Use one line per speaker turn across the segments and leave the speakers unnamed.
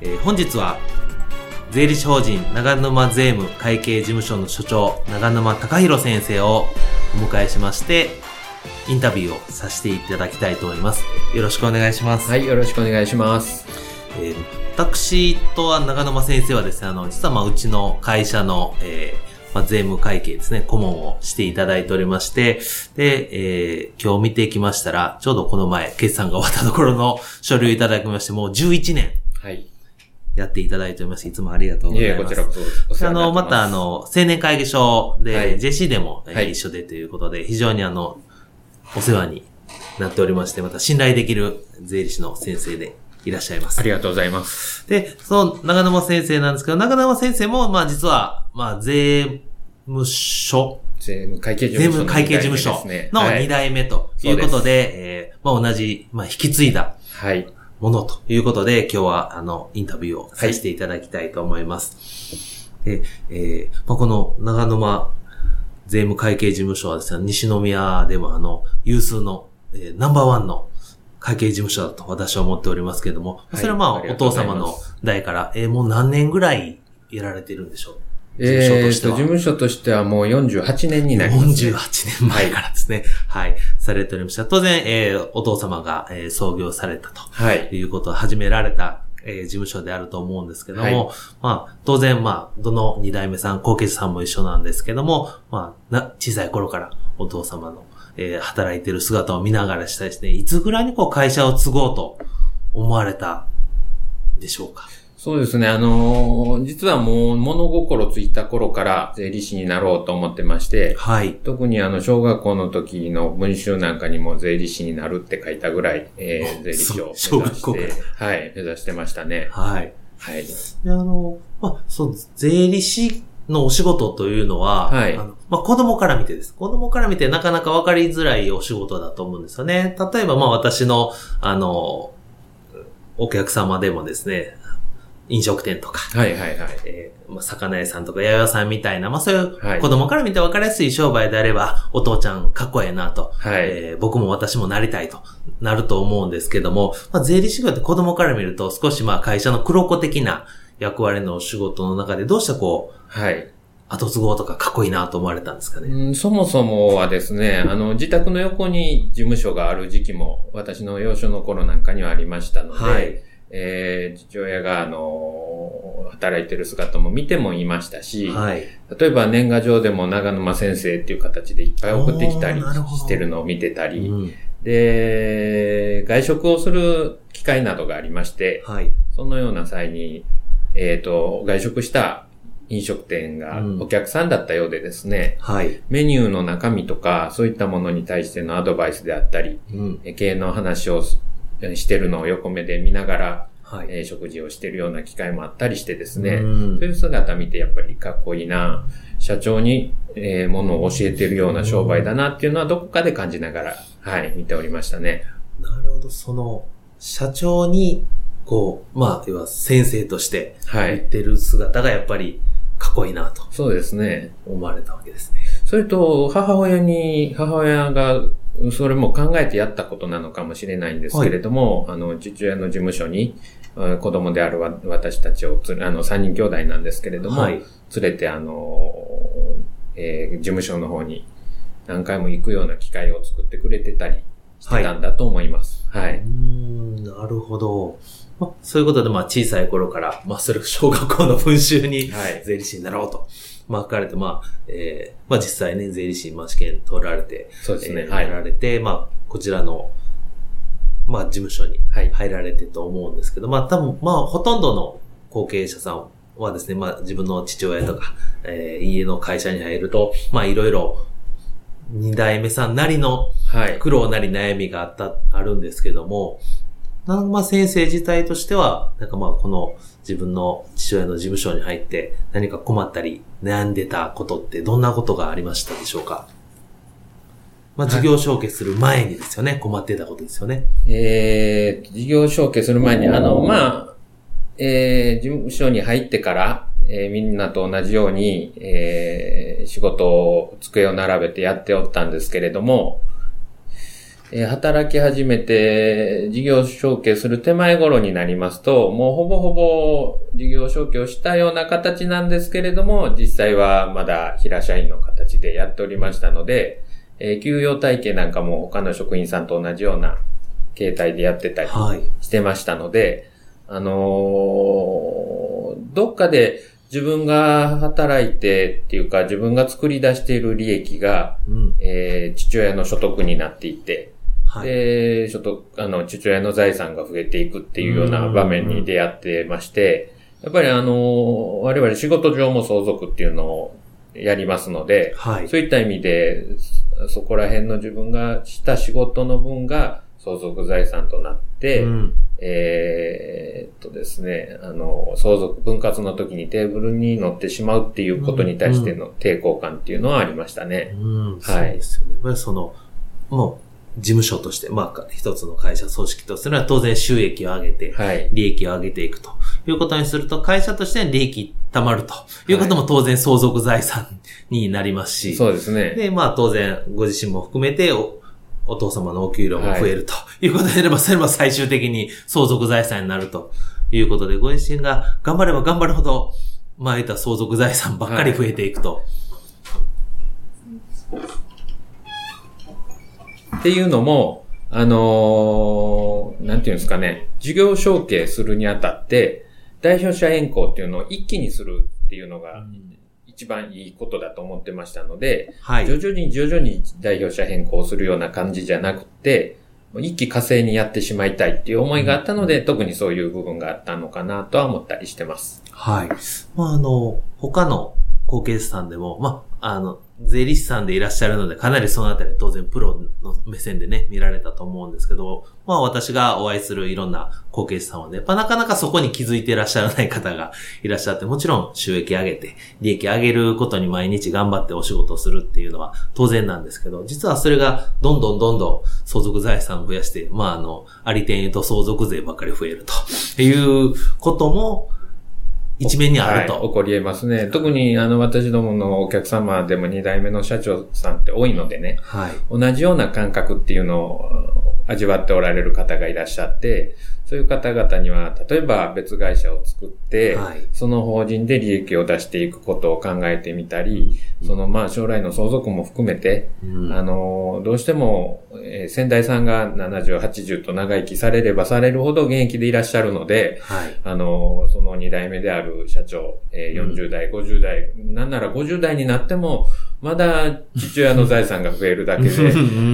えー、本日は税理士法人長沼税務会計事務所の所長長沼隆弘先生をお迎えしましてインタビューをさせていただきたいと思います。よろしくお願いします。
はい、よろしくお願いします。
えー、私とは長沼先生はですね、あの、実はまあうちの会社の、えーまあ、税務会計ですね、顧問をしていただいておりまして、で、えー、今日見てきましたら、ちょうどこの前、決算が終わったところの書類をいただきまして、もう11年。はい。やっていただいております。いつもありがとうございます。いえ、こちらこそあの、またあの、青年会議所で、はい、JC でも、はい、一緒でということで、非常にあの、お世話になっておりまして、また信頼できる税理士の先生でいらっしゃいます。
ありがとうございます。
で、その長沼先生なんですけど、長沼先生も、まあ実は、まあ税務署
税務会計事務所、
税務会計事務所の2代目ということで、はい、えー、まあ同じ、まあ引き継いだ。はい。ものということで、今日はあの、インタビューをさせていただきたいと思います。はい、で、えー、まあ、この長沼税務会計事務所はですね、西宮でもあの、有数の、えー、ナンバーワンの会計事務所だと私は思っておりますけれども、それはまあ、お父様の代から、えー、もう何年ぐらいやられてるんでしょう？
えー、と、事務所としてはもう48年になります、
ね。48年前からですね。はい、はい。されておりました。当然、えー、お父様が、えー、創業されたと。はい。いうことを始められた、えー、事務所であると思うんですけども、はい、まあ、当然、まあ、どの二代目さん、後継者さんも一緒なんですけども、まあ、な、小さい頃からお父様の、えー、働いてる姿を見ながらしたですね、いつぐらいにこう会社を継ごうと思われたでしょうか？
そうですね。あのー、実はもう物心ついた頃から税理士になろうと思ってまして、はい。特にあの、小学校の時の文集なんかにも税理士になるって書いたぐらい、えー、税理士を目指して、はい、目指してましたね。はい。はい。
あの、まあ、そう、税理士のお仕事というのは、はい。あのまあ、子供から見てです。子供から見てなかなかわかりづらいお仕事だと思うんですよね。例えば、まあ、私の、あの、お客様でもですね、飲食店とか、はいはいはい。えー、まあ、魚屋さんとか八百屋さんみたいな、まあそういう子供から見て分かりやすい商売であれば、お父ちゃんかっこええなと、はい、えー、僕も私もなりたいとなると思うんですけども、まあ、税理士業って子供から見ると少しまあ会社の黒子的な役割の仕事の中でどうしてこう、はい。後継ごうとかかっこいいなと思われたんですかね、
うん、そもそもはですね、あの、自宅の横に事務所がある時期も、私の幼少の頃なんかにはありましたので、はい。えー、父親が、あのー、働いてる姿も見てもいましたし、はい、例えば年賀状でも長沼先生っていう形でいっぱい送ってきたりしてるのを見てたり、うん、で、外食をする機会などがありまして、はい、そのような際に、えっ、ー、と、外食した飲食店がお客さんだったようでですね、うんはい、メニューの中身とか、そういったものに対してのアドバイスであったり、うん、経営の話をしてるのを横目で見ながら、はい、えー、食事をしてるような機会もあったりしてですね、そういう姿見てやっぱりかっこいいな、社長に、えー、ものを教えてるような商売だなっていうのはどこかで感じながら、はい、見ておりましたね。
なるほど、その、社長に、こう、まあ、要は先生として言ってる姿がやっぱりかっこいいなと。
そうですね。
思われたわけですね。
それと、母親に、母親がそれも考えてやったことなのかもしれないんですけれども、はい、あの、父親の事務所に、子供である私たちをつ、あの、三人兄弟なんですけれども、はい、連れて、あの、えー、事務所の方に何回も行くような機会を作ってくれてたりしてたんだと思います。はい。はい、
うんなるるほど。まあ、そういうことで、まあ、小さい頃から、まあ、それ小学校の文集に、税理士になろうと。まあ、書かれて、まあ、えー、まあ、実際ね、税理士、まあ、試験取られて、
そうですね。
えー、入られて、まあ、こちらの、まあ、事務所に入られてと思うんですけど、はい、まあ、多分、まあ、ほとんどの後継者さんはですね、まあ、自分の父親とか、えー、家の会社に入ると、まあ、いろいろ、二代目さんなりの苦労なり悩みがあった、あるんですけども、まあ先生自体としては、なんかまあこの自分の父親の事務所に入って何か困ったり悩んでたことってどんなことがありましたでしょうか？まあ事業承継する前にですよね、はい、困ってたことですよね。
えー、事業承継する前に、あの、まあ、えー、事務所に入ってから、えー、みんなと同じように、えー、仕事を、机を並べてやっておったんですけれども、え働き始めて事業承継する手前頃になりますと、もうほぼほぼ事業承継をしたような形なんですけれども、実際はまだ平社員の形でやっておりましたので、えー、給与体系なんかも他の職員さんと同じような形態でやってたりしてましたので、はい、あのー、どっかで自分が働いてっていうか自分が作り出している利益が、うん、えー、父親の所得になっていて、はい、で、ちょっと、あの、父親の財産が増えていくっていうような場面に出会ってまして、やっぱりあの、我々仕事上も相続っていうのをやりますので、はい、そういった意味で、そこら辺の自分がした仕事の分が相続財産となって、うん、えー、っとですね、あの、相続分割の時にテーブルに乗ってしまうっていうことに対しての抵抗感っていうのはありましたね。
うん、はい。そうですよね。その、もう、事務所として、まあ、一つの会社組織とするのは当然収益を上げて、はい、利益を上げていくということにすると、会社としては利益貯まるということも当然相続財産になりますし、
そうですね。
で、まあ当然ご自身も含めてお、お父様のお給料も増えるということであれば、それも最終的に相続財産になるということで、ご自身が頑張れば頑張るほど、まあ得た相続財産ばっかり増えていくと。
はいっていうのも、あのー、なんていうんですかね、事業承継するにあたって、代表者変更っていうのを一気にするっていうのが、一番いいことだと思ってましたので、はい、徐々に徐々に代表者変更するような感じじゃなくて、一気火星にやってしまいたいっていう思いがあったので、うん、特にそういう部分があったのかなとは思ったりしてます。
はい。まあ、あの、他の後継者さんでも、まあ、あの、税理士さんでいらっしゃるので、かなりそのあたり当然プロの目線でね、見られたと思うんですけど、まあ私がお会いするいろんな後継者さんはね、やっぱなかなかそこに気づいていらっしゃらない方がいらっしゃって、もちろん収益上げて、利益上げることに毎日頑張ってお仕事をするっていうのは当然なんですけど、実はそれがどんどんどんどん相続財産を増やして、まああの、ありてん言うと相続税ばっかり増えるということも、一面にあると。
はい、起こり得ますね。特に、あの、私どものお客様でも二代目の社長さんって多いのでね、はい、同じような感覚っていうのを味わっておられる方がいらっしゃって、そういう方々には、例えば別会社を作って、はい、その法人で利益を出していくことを考えてみたり、うん、そのまあ将来の相続も含めて、うん、あの、どうしても、えー、先代さんが70、80と長生きされればされるほど現役でいらっしゃるので、はい、あの、その2代目である社長、えー、40代、うん、50代、なんなら50代になっても、まだ父親の財産が増えるだけで、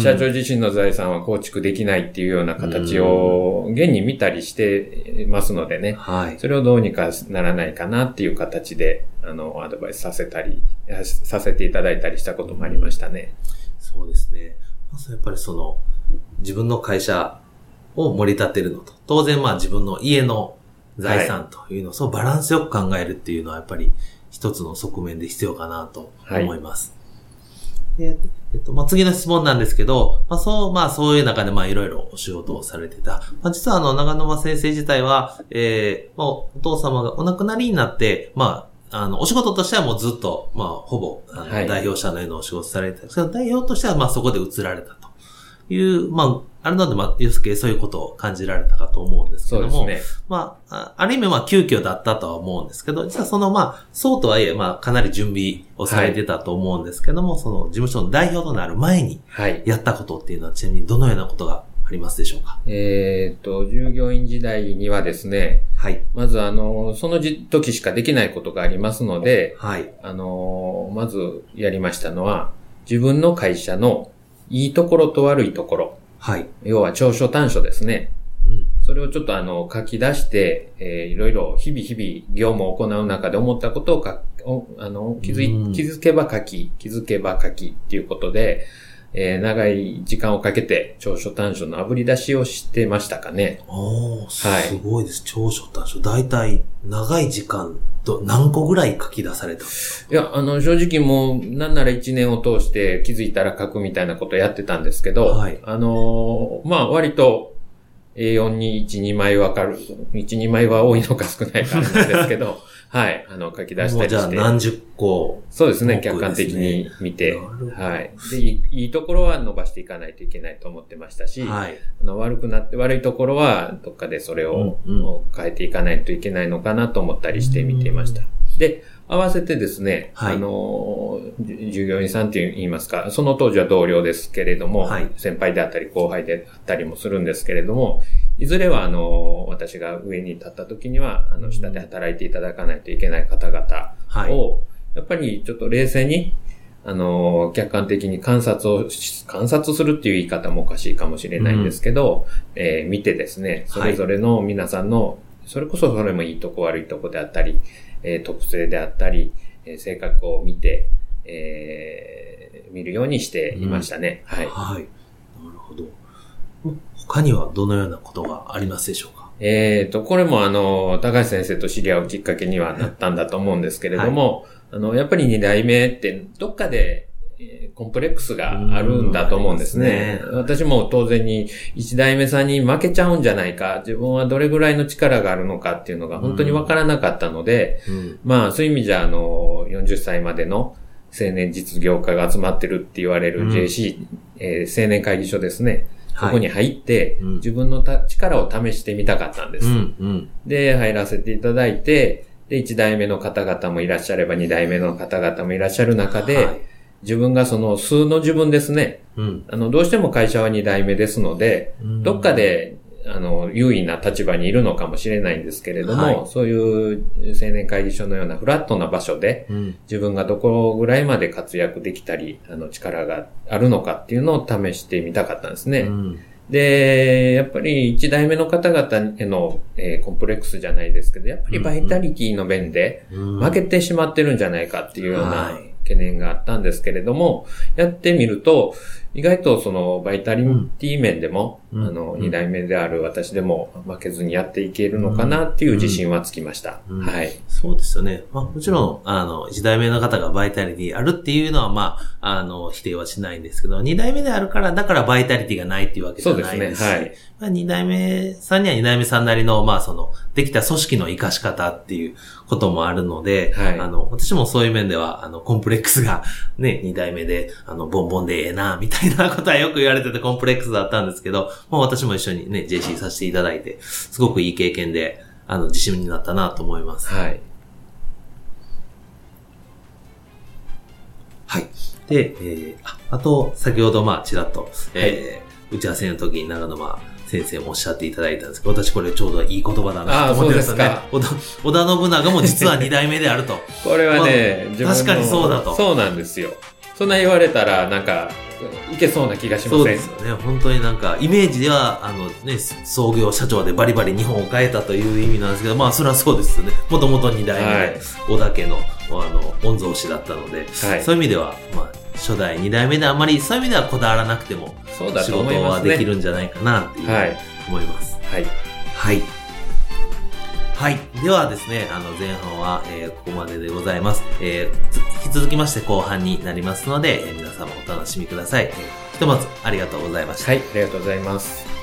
社長自身の財産は構築できないっていうような形を現に見たりしてますのでね、はい、それをどうにかならないかなっていう形で、あの、アドバイスさせたり、させていただいたりしたこともありましたね。
そうですね。まずやっぱりその、自分の会社を盛り立てるのと、当然まあ自分の家の財産というのを、そうバランスよく考えるっていうのはやっぱり一つの側面で必要かなと思います。はい、でえっと、まあ、次の質問なんですけど、まあ、そう、まあ、そういう中で、まあ、いろいろお仕事をされてた。まあ、実は、あの、長沼先生自体は、えー、まあ、お父様がお亡くなりになって、まあ、あの、お仕事としてはもうずっと、まあ、ほぼ、あの、はい、代表者のようなお仕事されてたんですけど、代表としては、まあ、そこで移られたという、まあ、あるので、まあ、ゆうすけそういうことを感じられたかと思うんですけども、ね。まあ、ある意味、まあ、急遽だったとは思うんですけど、実はその、まあ、そうとはいえ、まあ、かなり準備をされてたと思うんですけども、はい、その、事務所の代表となる前に、やったことっていうのは、ちなみにどのようなことがありますでしょうか？
えっ、と、従業員時代にはですね、はい。まずあの、その時しかできないことがありますので、はい。あの、まずやりましたのは、自分の会社のいいところと悪いところ。はい。要は長所短所ですね。うん。それをちょっとあの、書き出して、えー、いろいろ日々日々業務を行う中で思ったことをかあの気づい、気づけば書き、気づけば書きっていうことで、えー、長い時間をかけて長所短所の炙り出しをしてましたかね。
おすごいです。はい、長所短所。大体、長い時間と何個ぐらい書き出されたんです
か？いや、あの、正直もう、なんなら1年を通して気づいたら書くみたいなことやってたんですけど、はい、あのー、まあ、割と、A4 に1、2枚わかる。1、2枚は多いのか少ないかなんですけど、はい。あの、書き出したりして。じゃあ
何十個、
そうですね。客観的に見て。はい。でいい、いいところは伸ばしていかないといけないと思ってましたし、はい。あの悪くなって、悪いところはどっかでそれを、うんうん、変えていかないといけないのかなと思ったりして見ていました。で、合わせてですね、はい、あの、従業員さんって言いますか、その当時は同僚ですけれども、はい、先輩であったり後輩であったりもするんですけれども、いずれは、あの、私が上に立った時には、あの、下で働いていただかないといけない方々を、やっぱりちょっと冷静に、あの、客観的に観察を、観察するっていう言い方もおかしいかもしれないんですけど、うん、えー、見てですね、それぞれの皆さんの、それこそそれもいいとこ悪いとこであったり、えー、特性であったり、えー、性格を見て、えー、見るようにしていましたね。うん、はい。
はい。他にはどのようなことがありますでしょうか？
えっ、ー、と、これもあの、高橋先生と知り合うきっかけにはなったんだと思うんですけれども、はい、あの、やっぱり二代目ってどっかで、えー、コンプレックスがあるんだと思うんですね。すね。私も当然に一代目さんに負けちゃうんじゃないか、自分はどれぐらいの力があるのかっていうのが本当にわからなかったので、うん、まあそういう意味じゃあの、40歳までの青年実業家が集まってるって言われる JC、うん、えー、青年会議所ですね。そこに入って、自分の力を試してみたかったんです。うんうん、で、入らせていただいて、で、1代目の方々もいらっしゃれば2代目の方々もいらっしゃる中で、はい、自分がその数の自分ですね、うん、あの、どうしても会社は2代目ですので、うん、どっかであの、優位な立場にいるのかもしれないんですけれども、はい、そういう青年会議所のようなフラットな場所で、うん、自分がどこぐらいまで活躍できたり、あの、力があるのかっていうのを試してみたかったんですね。うん、で、やっぱり一代目の方々への、えー、コンプレックスじゃないですけど、やっぱりバイタリティの面で負けてしまってるんじゃないかっていうような懸念があったんですけれども、やってみると、意外とそのバイタリティ面でも、うん、あの、二代目である私でも負けずにやっていけるのかなっていう自信はつきました。うんうん、はい。
そうですよね。まあもちろん、あの、一代目の方がバイタリティあるっていうのは、まあ、あの、否定はしないんですけど、二代目であるから、だからバイタリティがないっていうわけじゃないですし、そうですね。はい。まあ、二代目さんには二代目さんなりの、まあその、できた組織の活かし方っていうこともあるので、はい、あの、私もそういう面では、あの、コンプレックスがね、二代目で、あの、ボンボンでええな、みたいなことはよく言われててコンプレックスだったんですけど、まあ私も一緒にね、JC させていただいて、すごくいい経験で、あの、自信になったなと思います。はい。はい。で、えー、ああと、先ほどまあ、ちらっと、えー、打ち合わせの時に長野まあ、先生もおっしゃっていただいたんですけど、私これちょうどいい言葉だなと思ってますね。織田織田信長も実は二代目であると。
これはね、
まあ、確かにそうだと。
そうなんですよ。そんな言われたら、なんか、いけそうな気がしません？
そうですよね。本当になんか、イメージでは、あのね、創業社長でバリバリ日本を変えたという意味なんですけど、まあ、それはそうですよね。もともと二代目、はい、小田家の、あの、御曹司だったので、はい、そういう意味では、まあ、初代、二代目であまり、そういう意味ではこだわらなくても、仕事はできるんじゃないかな、っていう思います。はい。はい。はい。ではですね、あの、前半は、えー、ここまででございます。えー、引き続きまして後半になりますので、え、皆様お楽しみください。ひとまず、ありがとうございました。
はい、ありがとうございます。